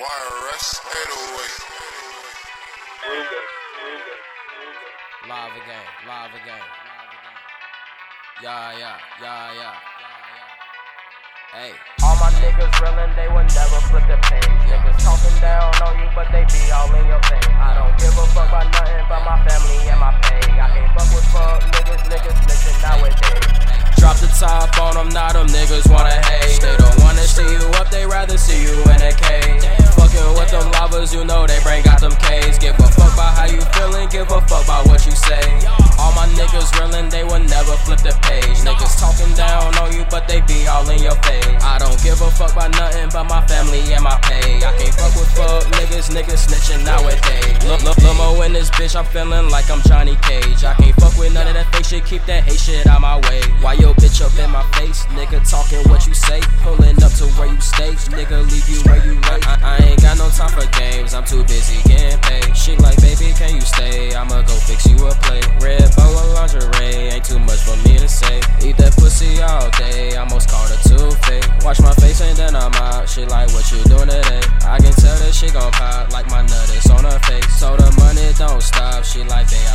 YRS 808. Live again, live again. Yeah, yeah, yeah, yeah. Hey. All my niggas reelin', they would never flip the page. Niggas talking down on you, but they be all in your face. I don't give a fuck about nothing but my family and my pay. I can't fuck with fuck niggas, niggas snitching nowadays. Drop the top on them, now them niggas wanna hate. They don't wanna see you up, talking down on you, but they be all in your face. I don't give a fuck about nothing but my family and my pay. I can't fuck with fuck niggas, niggas snitching nowadays. Look, look, Lil Moe in this bitch, I'm feeling like I'm Johnny Cage. I can't fuck with none of that fake shit, keep that hate shit out my way. Why your bitch up in my face? Nigga talking what you say, pulling up to where you stay. Nigga leave you where you lay. I, I ain't got no time for games, I'm too busy getting paid. She like, She like, what you doing today? I can tell that she gon' pop like my nut is on her face. So the money don't stop. She like, babe,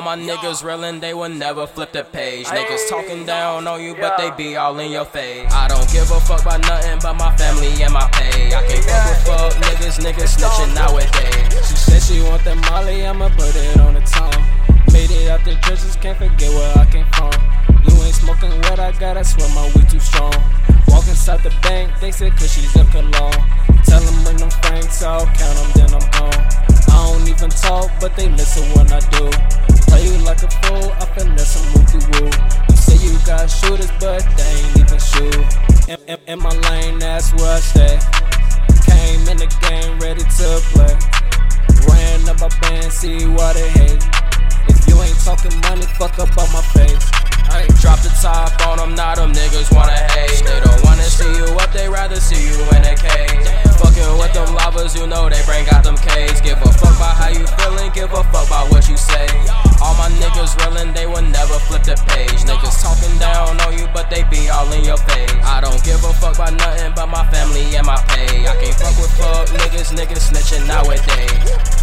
All my niggas reeling, they will never flip the page. Niggas talking down on you, but they be all in your face. I don't give a fuck about nothing but my family and my pay. I can't fuck with fuck niggas, niggas snitching nowadays. She said she want that Molly, I'ma put it on the tongue. Made it out the trenches, can't forget where I came from. You ain't smoking what I got, I swear my weed too strong. Walk inside the bank, they said cause she's a cologne. Tell them bring them franks out, count them, then I'm gone. I don't even talk, but they listen when I do. Play you like a fool, I finesse some woo woo. You say you got shooters, but they ain't even shoot. In, in, in my lane, that's where I stay. Came in the game ready to play. Ran up my band, see why they hate. If you ain't talking money, fuck up on my face. Ay, drop the top on them, now them all in your face. I don't give a fuck about nothing but my family and my pay. I can't fuck with fuck niggas, niggas snitching nowadays.